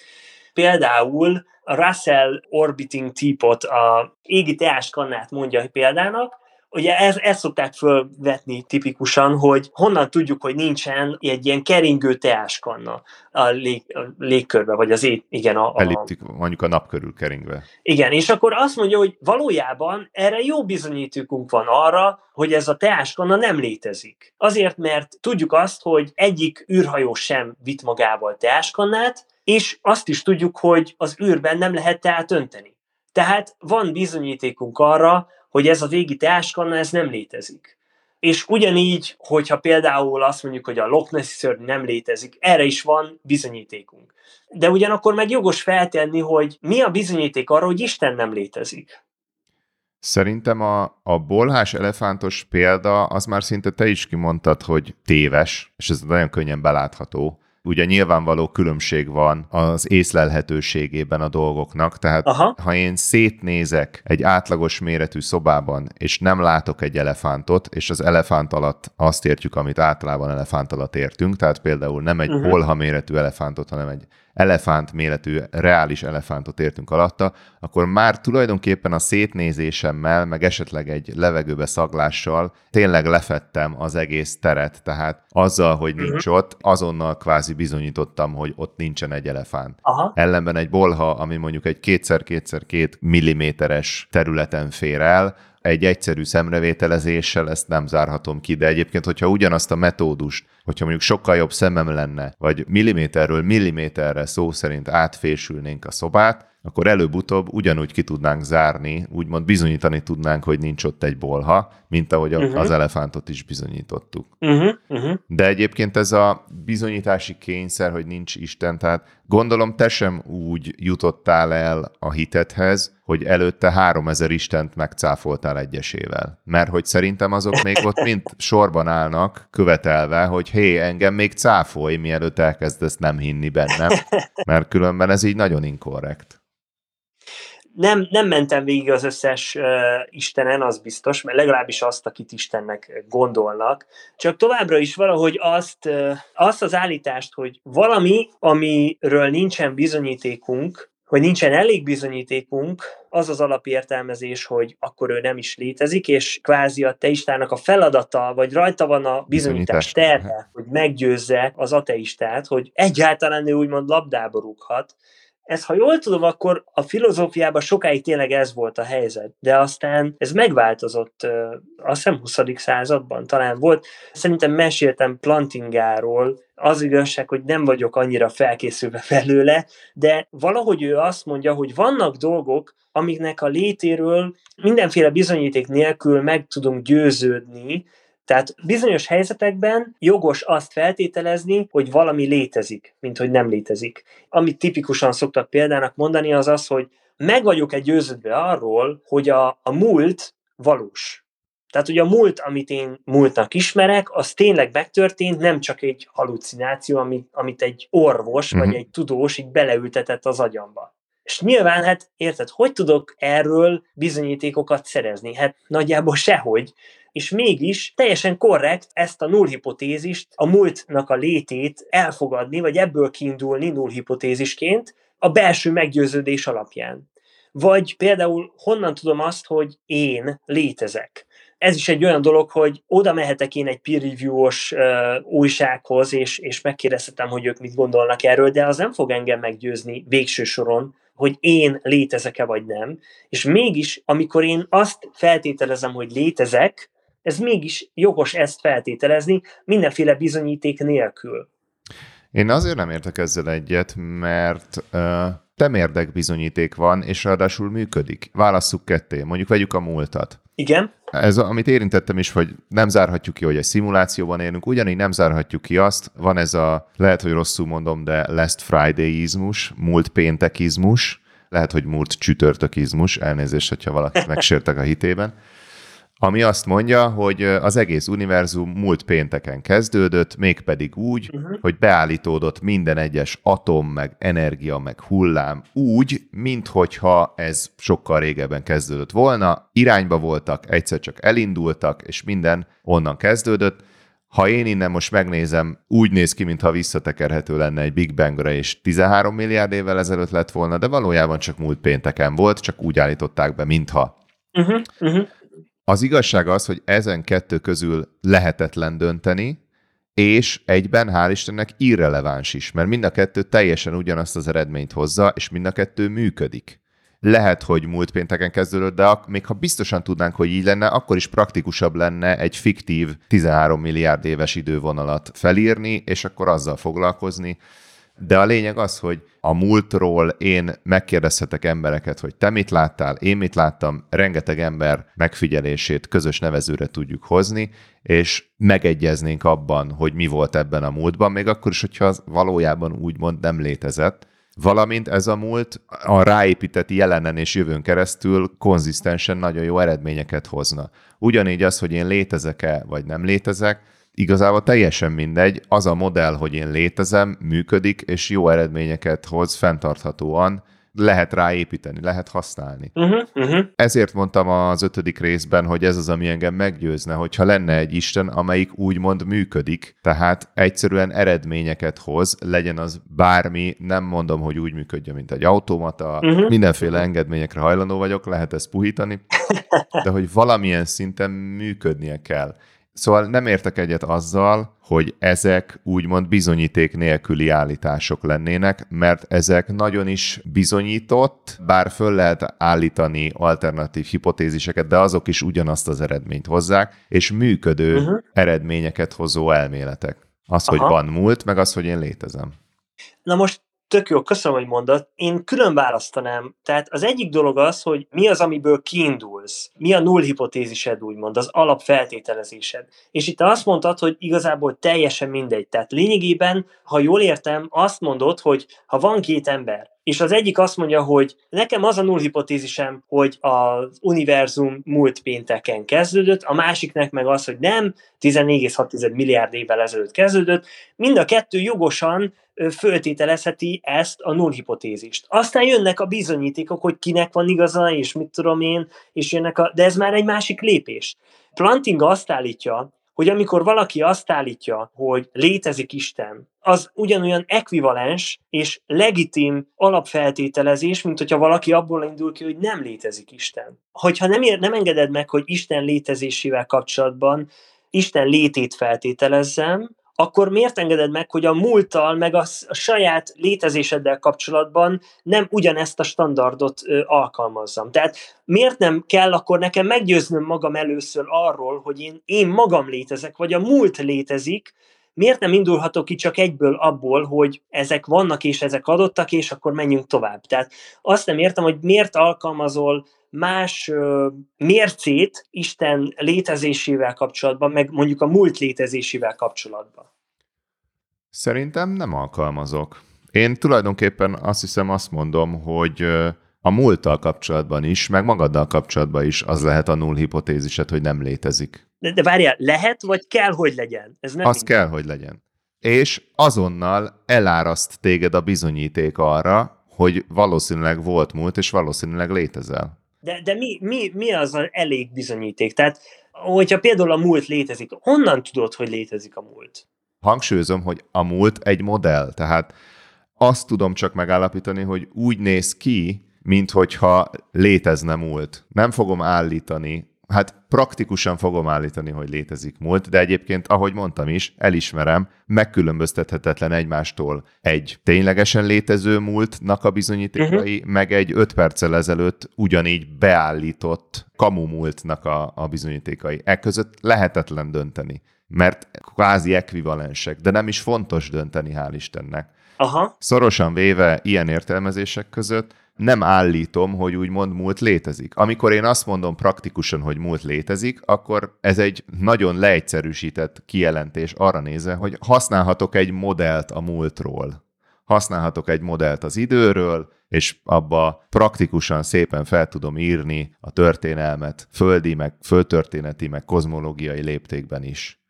Speaker 1: Például a Russell Orbiting Teapot, a égi teáskannát mondja példának, Ugye ez, ezt szokták fölvetni tipikusan, hogy honnan tudjuk, hogy nincsen egy ilyen keringő teáskanna a, lég, a légkörbe, vagy az ét, igen. A,
Speaker 2: a, Elliptik, mondjuk a nap körül keringve.
Speaker 1: Igen, és akkor azt mondja, hogy valójában erre jó bizonyítékunk van arra, hogy ez a teáskanna nem létezik. Azért, mert tudjuk azt, hogy egyik űrhajó sem vitt magával teáskannát, és azt is tudjuk, hogy az űrben nem lehet teát önteni. Tehát van bizonyítékunk arra, hogy ez a végi teáskanna, ez nem létezik. És ugyanígy, hogyha például azt mondjuk, hogy a Loch Nessi szörny nem létezik, erre is van bizonyítékunk. De ugyanakkor meg jogos feltenni, hogy mi a bizonyíték arra, hogy Isten nem létezik.
Speaker 2: Szerintem a, a bolhás elefántos példa, az már szinte te is kimondtad, hogy téves, és ez nagyon könnyen belátható ugye nyilvánvaló különbség van az észlelhetőségében a dolgoknak, tehát Aha. ha én szétnézek egy átlagos méretű szobában, és nem látok egy elefántot, és az elefánt alatt azt értjük, amit általában elefánt alatt értünk, tehát például nem egy uh-huh. méretű elefántot, hanem egy elefánt méretű, reális elefántot értünk alatta, akkor már tulajdonképpen a szétnézésemmel, meg esetleg egy levegőbe szaglással tényleg lefettem az egész teret, tehát azzal, hogy nincs uh-huh. ott, azonnal kvázi bizonyítottam, hogy ott nincsen egy elefánt. Aha. Ellenben egy bolha, ami mondjuk egy kétszer-kétszer-két milliméteres területen fér el, egy egyszerű szemrevételezéssel ezt nem zárhatom ki, de egyébként, hogyha ugyanazt a metódust, hogyha mondjuk sokkal jobb szemem lenne, vagy milliméterről milliméterre szó szerint átfésülnénk a szobát, akkor előbb-utóbb ugyanúgy ki tudnánk zárni, úgymond bizonyítani tudnánk, hogy nincs ott egy bolha, mint ahogy uh-huh. az elefántot is bizonyítottuk. Uh-huh. Uh-huh. De egyébként ez a bizonyítási kényszer, hogy nincs Isten, tehát gondolom te sem úgy jutottál el a hitethez, hogy előtte három ezer Istent megcáfoltál egyesével. Mert hogy szerintem azok még ott mind sorban állnak, követelve, hogy hé, engem még cáfolj, mielőtt elkezdesz nem hinni bennem, mert különben ez így nagyon inkorrekt
Speaker 1: nem, nem mentem végig az összes uh, Istenen, az biztos, mert legalábbis azt, akit Istennek gondolnak. Csak továbbra is valahogy azt, uh, azt az állítást, hogy valami, amiről nincsen bizonyítékunk, hogy nincsen elég bizonyítékunk, az az alapértelmezés, hogy akkor ő nem is létezik, és kvázi a teistának a feladata, vagy rajta van a bizonyítás terhe, hogy meggyőzze az ateistát, hogy egyáltalán ő úgymond labdába rúghat, ez, ha jól tudom, akkor a filozófiában sokáig tényleg ez volt a helyzet, de aztán ez megváltozott, azt hiszem 20. században talán volt. Szerintem meséltem Plantingáról, az igazság, hogy nem vagyok annyira felkészülve felőle, de valahogy ő azt mondja, hogy vannak dolgok, amiknek a létéről mindenféle bizonyíték nélkül meg tudunk győződni, tehát bizonyos helyzetekben jogos azt feltételezni, hogy valami létezik, mint hogy nem létezik. Amit tipikusan szoktak példának mondani, az az, hogy meg vagyok egy győződve arról, hogy a, a múlt valós. Tehát, hogy a múlt, amit én múltnak ismerek, az tényleg megtörtént, nem csak egy halucináció, amit, amit egy orvos vagy mhm. egy tudós így beleültetett az agyamba. És nyilván, hát érted, hogy tudok erről bizonyítékokat szerezni? Hát nagyjából sehogy és mégis teljesen korrekt ezt a nullhipotézist, a múltnak a létét elfogadni, vagy ebből kiindulni nullhipotézisként a belső meggyőződés alapján. Vagy például honnan tudom azt, hogy én létezek. Ez is egy olyan dolog, hogy oda mehetek én egy peer review-os uh, újsághoz, és, és megkérdezhetem, hogy ők mit gondolnak erről, de az nem fog engem meggyőzni végső soron, hogy én létezek-e vagy nem. És mégis, amikor én azt feltételezem, hogy létezek, ez mégis jogos ezt feltételezni, mindenféle bizonyíték nélkül.
Speaker 2: Én azért nem értek ezzel egyet, mert uh, temérdek bizonyíték van, és ráadásul működik. Válasszuk ketté, mondjuk vegyük a múltat.
Speaker 1: Igen.
Speaker 2: Ez, amit érintettem is, hogy nem zárhatjuk ki, hogy egy szimulációban élünk, ugyanígy nem zárhatjuk ki azt, van ez a, lehet, hogy rosszul mondom, de last Friday-izmus, múlt péntekizmus, lehet, hogy múlt csütörtökizmus, elnézést, hogyha valakit megsértek a hitében, ami azt mondja, hogy az egész univerzum múlt pénteken kezdődött, mégpedig úgy, uh-huh. hogy beállítódott minden egyes atom, meg energia, meg hullám úgy, minthogyha ez sokkal régebben kezdődött volna, irányba voltak, egyszer csak elindultak, és minden onnan kezdődött. ha én innen most megnézem, úgy néz ki, mintha visszatekerhető lenne egy Big Bangre, és 13 milliárd évvel ezelőtt lett volna, de valójában csak múlt pénteken volt, csak úgy állították be, mintha. Uh-huh, uh-huh. Az igazság az, hogy ezen kettő közül lehetetlen dönteni, és egyben, hál' Istennek, irreleváns is, mert mind a kettő teljesen ugyanazt az eredményt hozza, és mind a kettő működik. Lehet, hogy múlt pénteken kezdődött, de még ha biztosan tudnánk, hogy így lenne, akkor is praktikusabb lenne egy fiktív 13 milliárd éves idővonalat felírni, és akkor azzal foglalkozni. De a lényeg az, hogy a múltról én megkérdezhetek embereket, hogy te mit láttál, én mit láttam, rengeteg ember megfigyelését közös nevezőre tudjuk hozni, és megegyeznénk abban, hogy mi volt ebben a múltban, még akkor is, hogyha az valójában úgymond nem létezett, valamint ez a múlt a ráépített jelenen és jövőn keresztül konzisztensen nagyon jó eredményeket hozna. Ugyanígy az, hogy én létezek-e, vagy nem létezek, igazából teljesen mindegy, az a modell, hogy én létezem, működik, és jó eredményeket hoz fenntarthatóan, lehet ráépíteni, lehet használni. Uh-huh, uh-huh. Ezért mondtam az ötödik részben, hogy ez az, ami engem meggyőzne, hogyha lenne egy Isten, amelyik úgymond működik, tehát egyszerűen eredményeket hoz, legyen az bármi, nem mondom, hogy úgy működjön, mint egy automata, uh-huh. mindenféle engedményekre hajlandó vagyok, lehet ezt puhítani, de hogy valamilyen szinten működnie kell. Szóval nem értek egyet azzal, hogy ezek úgymond bizonyíték nélküli állítások lennének, mert ezek nagyon is bizonyított, bár föl lehet állítani alternatív hipotéziseket, de azok is ugyanazt az eredményt hozzák, és működő uh-huh. eredményeket hozó elméletek. Az, Aha. hogy van múlt, meg az, hogy én létezem.
Speaker 1: Na most tök jó, köszönöm, hogy mondod. Én külön választanám. Tehát az egyik dolog az, hogy mi az, amiből kiindulsz. Mi a null hipotézised, úgymond, az alapfeltételezésed. És itt azt mondtad, hogy igazából teljesen mindegy. Tehát lényegében, ha jól értem, azt mondod, hogy ha van két ember, és az egyik azt mondja, hogy nekem az a null hipotézisem, hogy az univerzum múlt pénteken kezdődött, a másiknek meg az, hogy nem, 14,6 milliárd évvel ezelőtt kezdődött. Mind a kettő jogosan föltételezheti ezt a null hipotézist. Aztán jönnek a bizonyítékok, hogy kinek van igaza, és mit tudom én, és jönnek a... de ez már egy másik lépés. Planting azt állítja, hogy amikor valaki azt állítja, hogy létezik Isten, az ugyanolyan ekvivalens és legitim alapfeltételezés, mint hogyha valaki abból indul ki, hogy nem létezik Isten. Hogyha nem, ér, nem engeded meg, hogy Isten létezésével kapcsolatban Isten létét feltételezzem, akkor miért engeded meg, hogy a múlttal, meg a, a saját létezéseddel kapcsolatban nem ugyanezt a standardot ö, alkalmazzam? Tehát miért nem kell akkor nekem meggyőznöm magam először arról, hogy én, én magam létezek, vagy a múlt létezik, miért nem indulhatok ki csak egyből abból, hogy ezek vannak és ezek adottak, és akkor menjünk tovább. Tehát azt nem értem, hogy miért alkalmazol más ö, mércét Isten létezésével kapcsolatban, meg mondjuk a múlt létezésével kapcsolatban?
Speaker 2: Szerintem nem alkalmazok. Én tulajdonképpen azt hiszem azt mondom, hogy a múlttal kapcsolatban is, meg magaddal kapcsolatban is az lehet a null hipotézised, hogy nem létezik.
Speaker 1: De, de várjál, lehet, vagy kell, hogy legyen?
Speaker 2: Ez nem az minden. kell, hogy legyen. És azonnal eláraszt téged a bizonyíték arra, hogy valószínűleg volt múlt, és valószínűleg létezel.
Speaker 1: De, de mi, mi, mi az az elég bizonyíték? Tehát, hogyha például a múlt létezik, honnan tudod, hogy létezik a múlt?
Speaker 2: Hangsúlyozom, hogy a múlt egy modell, tehát azt tudom csak megállapítani, hogy úgy néz ki, mint hogyha létezne múlt. Nem fogom állítani, hát praktikusan fogom állítani, hogy létezik múlt, de egyébként, ahogy mondtam is, elismerem, megkülönböztethetetlen egymástól egy ténylegesen létező múltnak a bizonyítékai, uh-huh. meg egy öt perccel ezelőtt ugyanígy beállított kamu múltnak a, a bizonyítékai. E között lehetetlen dönteni, mert kvázi ekvivalensek, de nem is fontos dönteni, hál' Istennek. Aha. Szorosan véve ilyen értelmezések között nem állítom, hogy úgymond múlt létezik. Amikor én azt mondom praktikusan, hogy múlt létezik, akkor ez egy nagyon leegyszerűsített kijelentés arra nézve, hogy használhatok egy modellt a múltról. Használhatok egy modellt az időről, és abba praktikusan szépen fel tudom írni a történelmet földi, meg földtörténeti, meg kozmológiai léptékben is.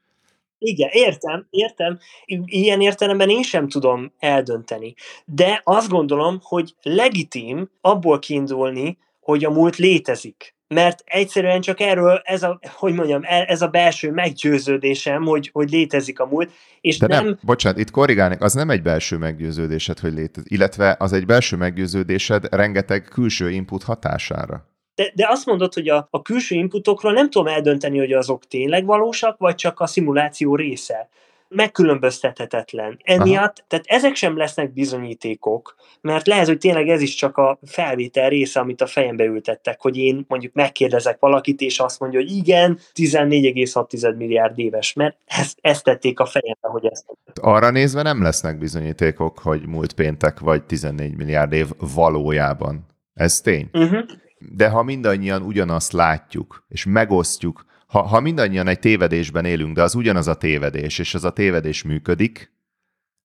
Speaker 1: Igen, értem, értem. Ilyen értelemben én sem tudom eldönteni. De azt gondolom, hogy legitim abból kiindulni, hogy a múlt létezik. mert egyszerűen csak erről ez a, hogy mondjam, e, ez a belső meggyőződésem, hogy, hogy létezik a múlt, és
Speaker 2: De
Speaker 1: nem...
Speaker 2: nem... Bocsánat, itt korrigálnék, az nem egy belső meggyőződésed, hogy létezik, illetve az egy belső meggyőződésed rengeteg külső input hatására.
Speaker 1: De, de azt mondod, hogy a, a külső inputokról nem tudom eldönteni, hogy azok tényleg valósak, vagy csak a szimuláció része megkülönböztethetetlen. Emiatt, Aha. tehát ezek sem lesznek bizonyítékok, mert lehet, hogy tényleg ez is csak a felvétel része, amit a fejembe ültettek, hogy én mondjuk megkérdezek valakit, és azt mondja, hogy igen, 14,6 milliárd éves, mert ezt, ezt tették a fejembe, hogy ezt.
Speaker 2: Arra nézve nem lesznek bizonyítékok, hogy múlt péntek vagy 14 milliárd év valójában. Ez tény. Uh-huh. De ha mindannyian ugyanazt látjuk, és megosztjuk ha, ha mindannyian egy tévedésben élünk, de az ugyanaz a tévedés, és az a tévedés működik,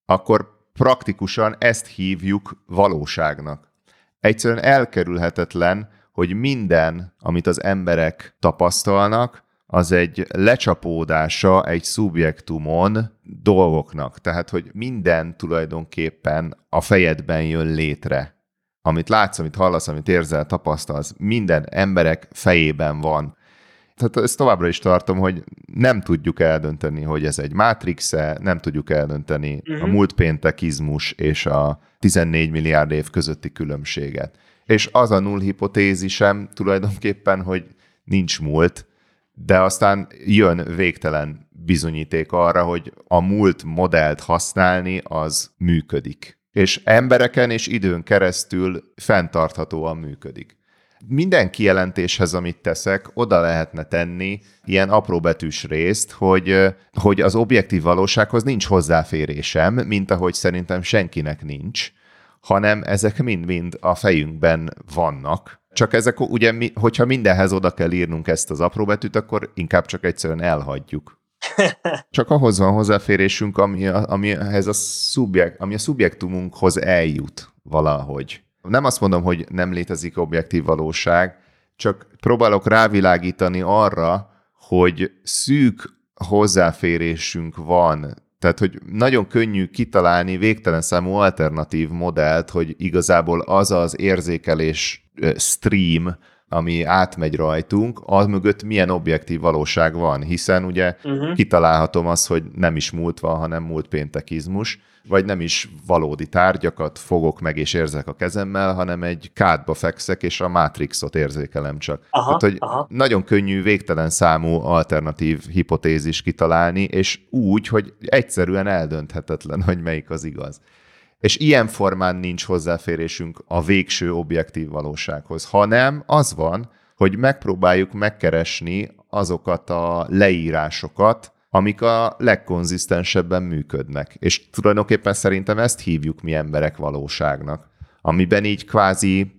Speaker 2: akkor praktikusan ezt hívjuk valóságnak. Egyszerűen elkerülhetetlen, hogy minden, amit az emberek tapasztalnak, az egy lecsapódása egy szubjektumon dolgoknak. Tehát, hogy minden tulajdonképpen a fejedben jön létre. Amit látsz, amit hallasz, amit érzel, tapasztalsz, minden emberek fejében van tehát ezt továbbra is tartom, hogy nem tudjuk eldönteni, hogy ez egy mátrix-e, nem tudjuk eldönteni uh-huh. a mhm. múlt péntekizmus és a 14 milliárd év közötti különbséget. És az a null hipotézisem tulajdonképpen, hogy nincs múlt, de aztán jön végtelen bizonyíték arra, hogy a múlt modellt használni az működik. És embereken és időn keresztül fenntarthatóan működik minden kijelentéshez, amit teszek, oda lehetne tenni ilyen apróbetűs részt, hogy, hogy az objektív valósághoz nincs hozzáférésem, mint ahogy szerintem senkinek nincs, hanem ezek mind-mind a fejünkben vannak. Csak ezek ugye, hogyha mindenhez oda kell írnunk ezt az apróbetűt, akkor inkább csak egyszerűen elhagyjuk. Csak ahhoz van hozzáférésünk, ami, a, amihez a szubjekt, ami a szubjektumunkhoz eljut valahogy nem azt mondom, hogy nem létezik objektív valóság, csak próbálok rávilágítani arra, hogy szűk hozzáférésünk van. Tehát, hogy nagyon könnyű kitalálni végtelen számú alternatív modellt, hogy igazából az az érzékelés stream, ami átmegy rajtunk, az mögött milyen objektív valóság van, hiszen ugye uh-huh. kitalálhatom azt, hogy nem is múlt van, hanem múlt péntekizmus, vagy nem is valódi tárgyakat fogok meg és érzek a kezemmel, hanem egy kádba fekszek, és a Matrixot érzékelem csak. Aha, Tehát, hogy aha. nagyon könnyű, végtelen számú alternatív hipotézis kitalálni, és úgy, hogy egyszerűen eldönthetetlen, hogy melyik az igaz. És ilyen formán nincs hozzáférésünk a végső objektív valósághoz, hanem az van, hogy megpróbáljuk megkeresni azokat a leírásokat, amik a legkonzisztensebben működnek. És tulajdonképpen szerintem ezt hívjuk mi emberek valóságnak, amiben így kvázi,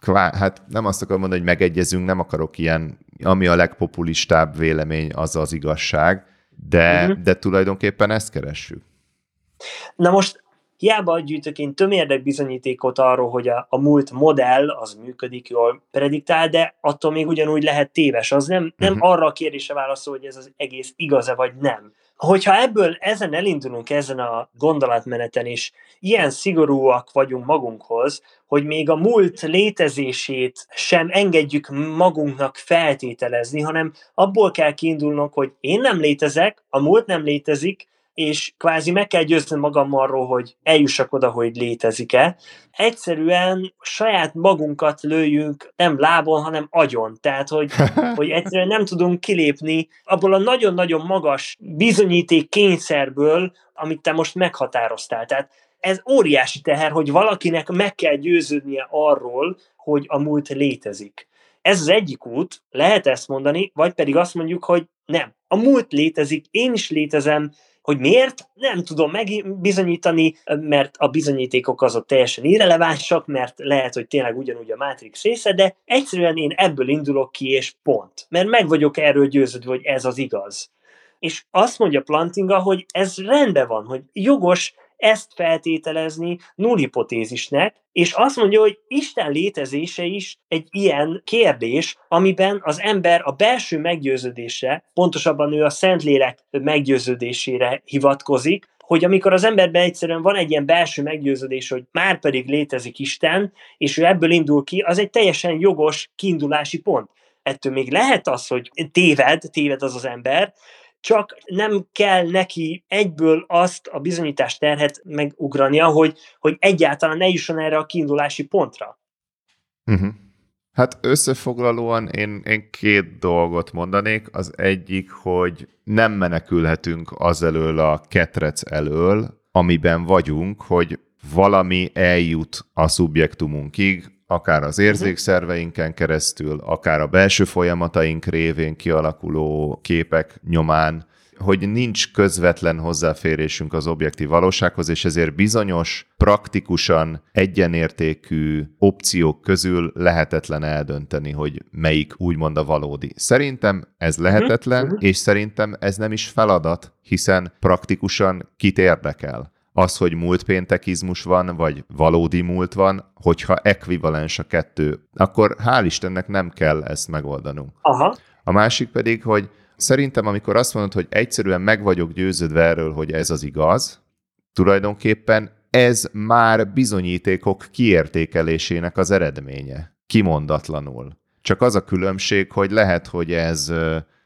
Speaker 2: kvá, hát nem azt akarom mondani, hogy megegyezünk, nem akarok ilyen, ami a legpopulistább vélemény, az az igazság, de, uh-huh. de tulajdonképpen ezt keressük.
Speaker 1: Na most hiába gyűjtök én tömérdek bizonyítékot arról, hogy a, a múlt modell az működik jól prediktál, de attól még ugyanúgy lehet téves. Az nem, nem uh-huh. arra a kérdése válaszol, hogy ez az egész igaz-e vagy nem. Hogyha ebből ezen elindulunk, ezen a gondolatmeneten is, ilyen szigorúak vagyunk magunkhoz, hogy még a múlt létezését sem engedjük magunknak feltételezni, hanem abból kell kiindulnunk, hogy én nem létezek, a múlt nem létezik, és kvázi meg kell győzni magam arról, hogy eljussak oda, hogy létezik-e. Egyszerűen saját magunkat lőjünk nem lábon, hanem agyon. Tehát, hogy, hogy egyszerűen nem tudunk kilépni abból a nagyon-nagyon magas bizonyíték kényszerből, amit te most meghatároztál. Tehát ez óriási teher, hogy valakinek meg kell győződnie arról, hogy a múlt létezik. Ez az egyik út, lehet ezt mondani, vagy pedig azt mondjuk, hogy nem, a múlt létezik, én is létezem, hogy miért? Nem tudom megbizonyítani, mert a bizonyítékok azok teljesen irrelevánsak, mert lehet, hogy tényleg ugyanúgy a Matrix része, de egyszerűen én ebből indulok ki, és pont. Mert meg vagyok erről győződve, hogy ez az igaz. És azt mondja Plantinga, hogy ez rendben van, hogy jogos ezt feltételezni nullhipotézisnek, és azt mondja, hogy Isten létezése is egy ilyen kérdés, amiben az ember a belső meggyőződése, pontosabban ő a Szentlélek meggyőződésére hivatkozik, hogy amikor az emberben egyszerűen van egy ilyen belső meggyőződés, hogy már pedig létezik Isten, és ő ebből indul ki, az egy teljesen jogos kiindulási pont. ettől még lehet az, hogy téved, téved az az ember, csak nem kell neki egyből azt a bizonyítás terhet megugrania, hogy, hogy egyáltalán ne jusson erre a kiindulási pontra.
Speaker 2: Uh-huh. Hát összefoglalóan én, én két dolgot mondanék. Az egyik, hogy nem menekülhetünk az elől a ketrec elől, amiben vagyunk, hogy valami eljut a szubjektumunkig, akár az érzékszerveinken keresztül, akár a belső folyamataink révén kialakuló képek nyomán, hogy nincs közvetlen hozzáférésünk az objektív valósághoz, és ezért bizonyos, praktikusan egyenértékű opciók közül lehetetlen eldönteni, hogy melyik úgymond a valódi. Szerintem ez lehetetlen, uh-huh. és szerintem ez nem is feladat, hiszen praktikusan kit érdekel az, hogy múlt péntekizmus van, vagy valódi múlt van, hogyha ekvivalens a kettő, akkor hál' Istennek nem kell ezt megoldanunk.
Speaker 1: Aha.
Speaker 2: A másik pedig, hogy szerintem amikor azt mondod, hogy egyszerűen meg vagyok győződve erről, hogy ez az igaz, tulajdonképpen ez már bizonyítékok kiértékelésének az eredménye. Kimondatlanul. Csak az a különbség, hogy lehet, hogy ez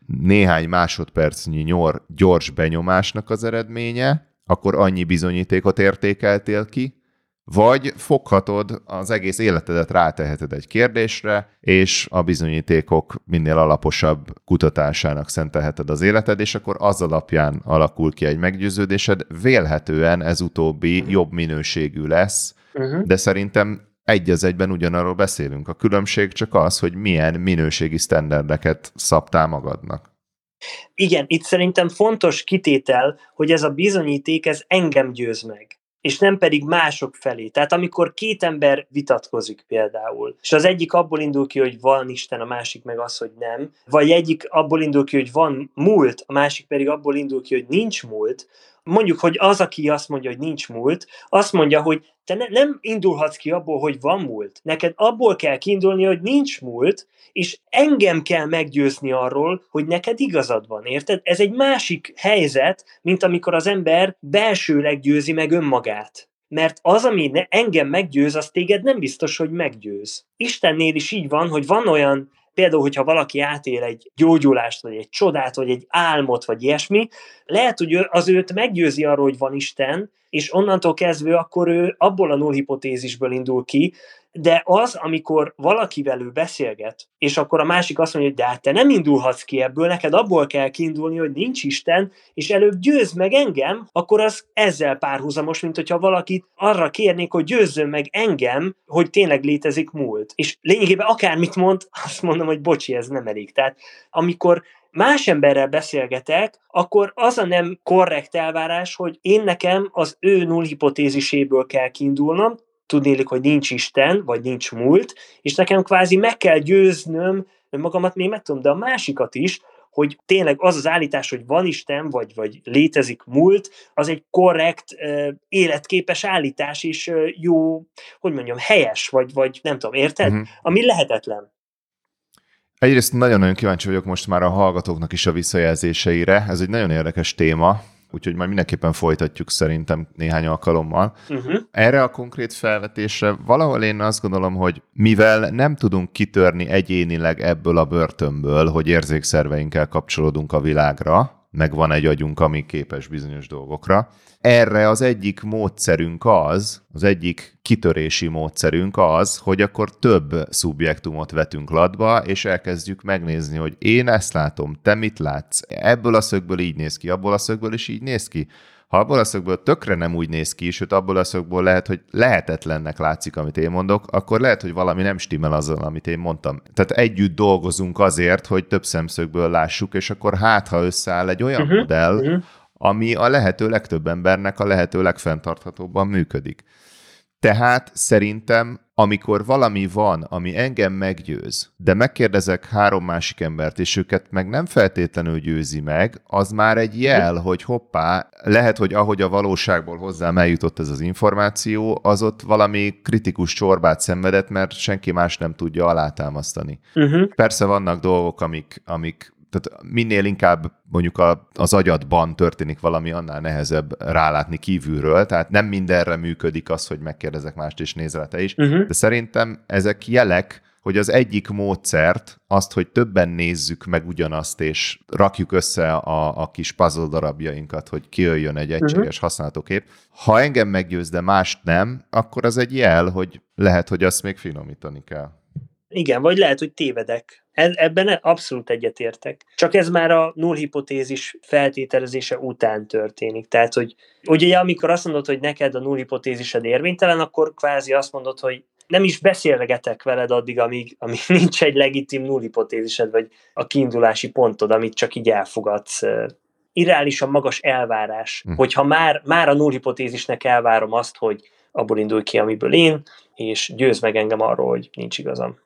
Speaker 2: néhány másodpercnyi nyor, gyors benyomásnak az eredménye, akkor annyi bizonyítékot értékeltél ki, vagy foghatod az egész életedet ráteheted egy kérdésre, és a bizonyítékok minél alaposabb kutatásának szentelheted az életed, és akkor az alapján alakul ki egy meggyőződésed. Vélhetően ez utóbbi jobb minőségű lesz, uh-huh. de szerintem egy az egyben ugyanarról beszélünk. A különbség csak az, hogy milyen minőségi sztenderdeket szabtál magadnak.
Speaker 1: Igen, itt szerintem fontos kitétel, hogy ez a bizonyíték, ez engem győz meg és nem pedig mások felé. Tehát amikor két ember vitatkozik például, és az egyik abból indul ki, hogy van Isten, a másik meg az, hogy nem, vagy egyik abból indul ki, hogy van múlt, a másik pedig abból indul ki, hogy nincs múlt, mondjuk, hogy az, aki azt mondja, hogy nincs múlt, azt mondja, hogy te ne, nem indulhatsz ki abból, hogy van múlt. Neked abból kell kiindulni, hogy nincs múlt, és engem kell meggyőzni arról, hogy neked igazad van, érted? Ez egy másik helyzet, mint amikor az ember belsőleg győzi meg önmagát. Mert az, ami engem meggyőz, az téged nem biztos, hogy meggyőz. Istennél is így van, hogy van olyan például, hogyha valaki átél egy gyógyulást, vagy egy csodát, vagy egy álmot, vagy ilyesmi, lehet, hogy az őt meggyőzi arról, hogy van Isten, és onnantól kezdve akkor ő abból a null hipotézisből indul ki, de az, amikor valakivel ő beszélget, és akkor a másik azt mondja, hogy de hát te nem indulhatsz ki ebből, neked abból kell kiindulni, hogy nincs Isten, és előbb győz meg engem, akkor az ezzel párhuzamos, mint hogyha valakit arra kérnék, hogy győzzön meg engem, hogy tényleg létezik múlt. És lényegében akármit mond, azt mondom, hogy bocsi, ez nem elég. Tehát amikor más emberrel beszélgetek, akkor az a nem korrekt elvárás, hogy én nekem az ő null hipotéziséből kell kiindulnom, tudnélik, hogy nincs Isten, vagy nincs múlt, és nekem kvázi meg kell győznöm magamat még meg tudom, de a másikat is, hogy tényleg az az állítás, hogy van Isten, vagy, vagy létezik múlt, az egy korrekt, életképes állítás, és jó, hogy mondjam, helyes, vagy, vagy nem tudom, érted? Uh-huh. Ami lehetetlen.
Speaker 2: Egyrészt nagyon-nagyon kíváncsi vagyok most már a hallgatóknak is a visszajelzéseire. Ez egy nagyon érdekes téma, úgyhogy majd mindenképpen folytatjuk szerintem néhány alkalommal. Uh-huh. Erre a konkrét felvetésre valahol én azt gondolom, hogy mivel nem tudunk kitörni egyénileg ebből a börtönből, hogy érzékszerveinkkel kapcsolódunk a világra, meg van egy agyunk, ami képes bizonyos dolgokra. Erre az egyik módszerünk az, az egyik kitörési módszerünk az, hogy akkor több szubjektumot vetünk latba, és elkezdjük megnézni, hogy én ezt látom, te mit látsz, ebből a szögből így néz ki, abból a szögből is így néz ki. Ha abból a szögből tökre nem úgy néz ki, sőt abból a szögből lehet, hogy lehetetlennek látszik, amit én mondok, akkor lehet, hogy valami nem stimmel azzal, amit én mondtam. Tehát együtt dolgozunk azért, hogy több szemszögből lássuk, és akkor hát, ha összeáll egy olyan uh-huh, modell, uh-huh. ami a lehető legtöbb embernek a lehető legfenntarthatóbban működik. Tehát szerintem, amikor valami van, ami engem meggyőz, de megkérdezek három másik embert, és őket meg nem feltétlenül győzi meg, az már egy jel, hogy hoppá, lehet, hogy ahogy a valóságból hozzám eljutott ez az információ, az ott valami kritikus csorbát szenvedett, mert senki más nem tudja alátámasztani. Uh-huh. Persze vannak dolgok, amik, amik tehát minél inkább mondjuk a, az agyadban történik valami, annál nehezebb rálátni kívülről, tehát nem mindenre működik az, hogy megkérdezek mást és nézze te is, uh-huh. de szerintem ezek jelek, hogy az egyik módszert, azt, hogy többen nézzük meg ugyanazt, és rakjuk össze a, a kis puzzle darabjainkat, hogy kijöjjön egy mhm. egységes uh-huh. használhatókép. Ha engem meggyőz, de mást nem, akkor az egy jel, hogy lehet, hogy azt még finomítani kell.
Speaker 1: Igen, vagy lehet, hogy tévedek. Ebben abszolút egyetértek. Csak ez már a null hipotézis feltételezése után történik. Tehát, hogy ugye amikor azt mondod, hogy neked a null hipotézised érvénytelen, akkor kvázi azt mondod, hogy nem is beszélgetek veled addig, amíg, amíg nincs egy legitim null hipotézised, vagy a kiindulási pontod, amit csak így elfogadsz. Irreálisan magas elvárás, hm. hogyha már, már a null hipotézisnek elvárom azt, hogy abból indulj ki, amiből én, és győz meg engem arról, hogy nincs igazam.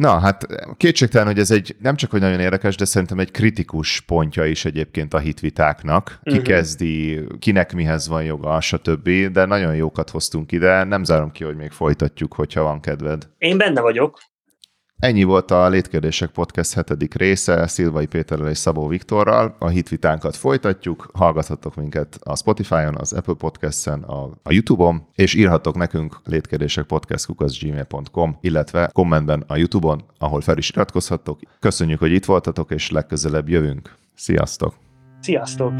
Speaker 2: Na, hát kétségtelen, hogy ez egy nem csak hogy nagyon érdekes, de szerintem egy kritikus pontja is egyébként a hitvitáknak. Ki uh-huh. kezdi, kinek mihez van joga, stb. De nagyon jókat hoztunk ide, nem zárom ki, hogy még folytatjuk, hogyha van kedved.
Speaker 1: Én benne vagyok.
Speaker 2: Ennyi volt a Létkérdések Podcast hetedik része, Szilvai Péterrel és Szabó Viktorral. A hitvitánkat folytatjuk, hallgathatok minket a Spotify-on, az Apple Podcast-en, a, a YouTube-on, és írhatok nekünk létkérdések podcast.gmail.com, illetve kommentben a YouTube-on, ahol fel is iratkozhatok. Köszönjük, hogy itt voltatok, és legközelebb jövünk. Sziasztok!
Speaker 1: Sziasztok!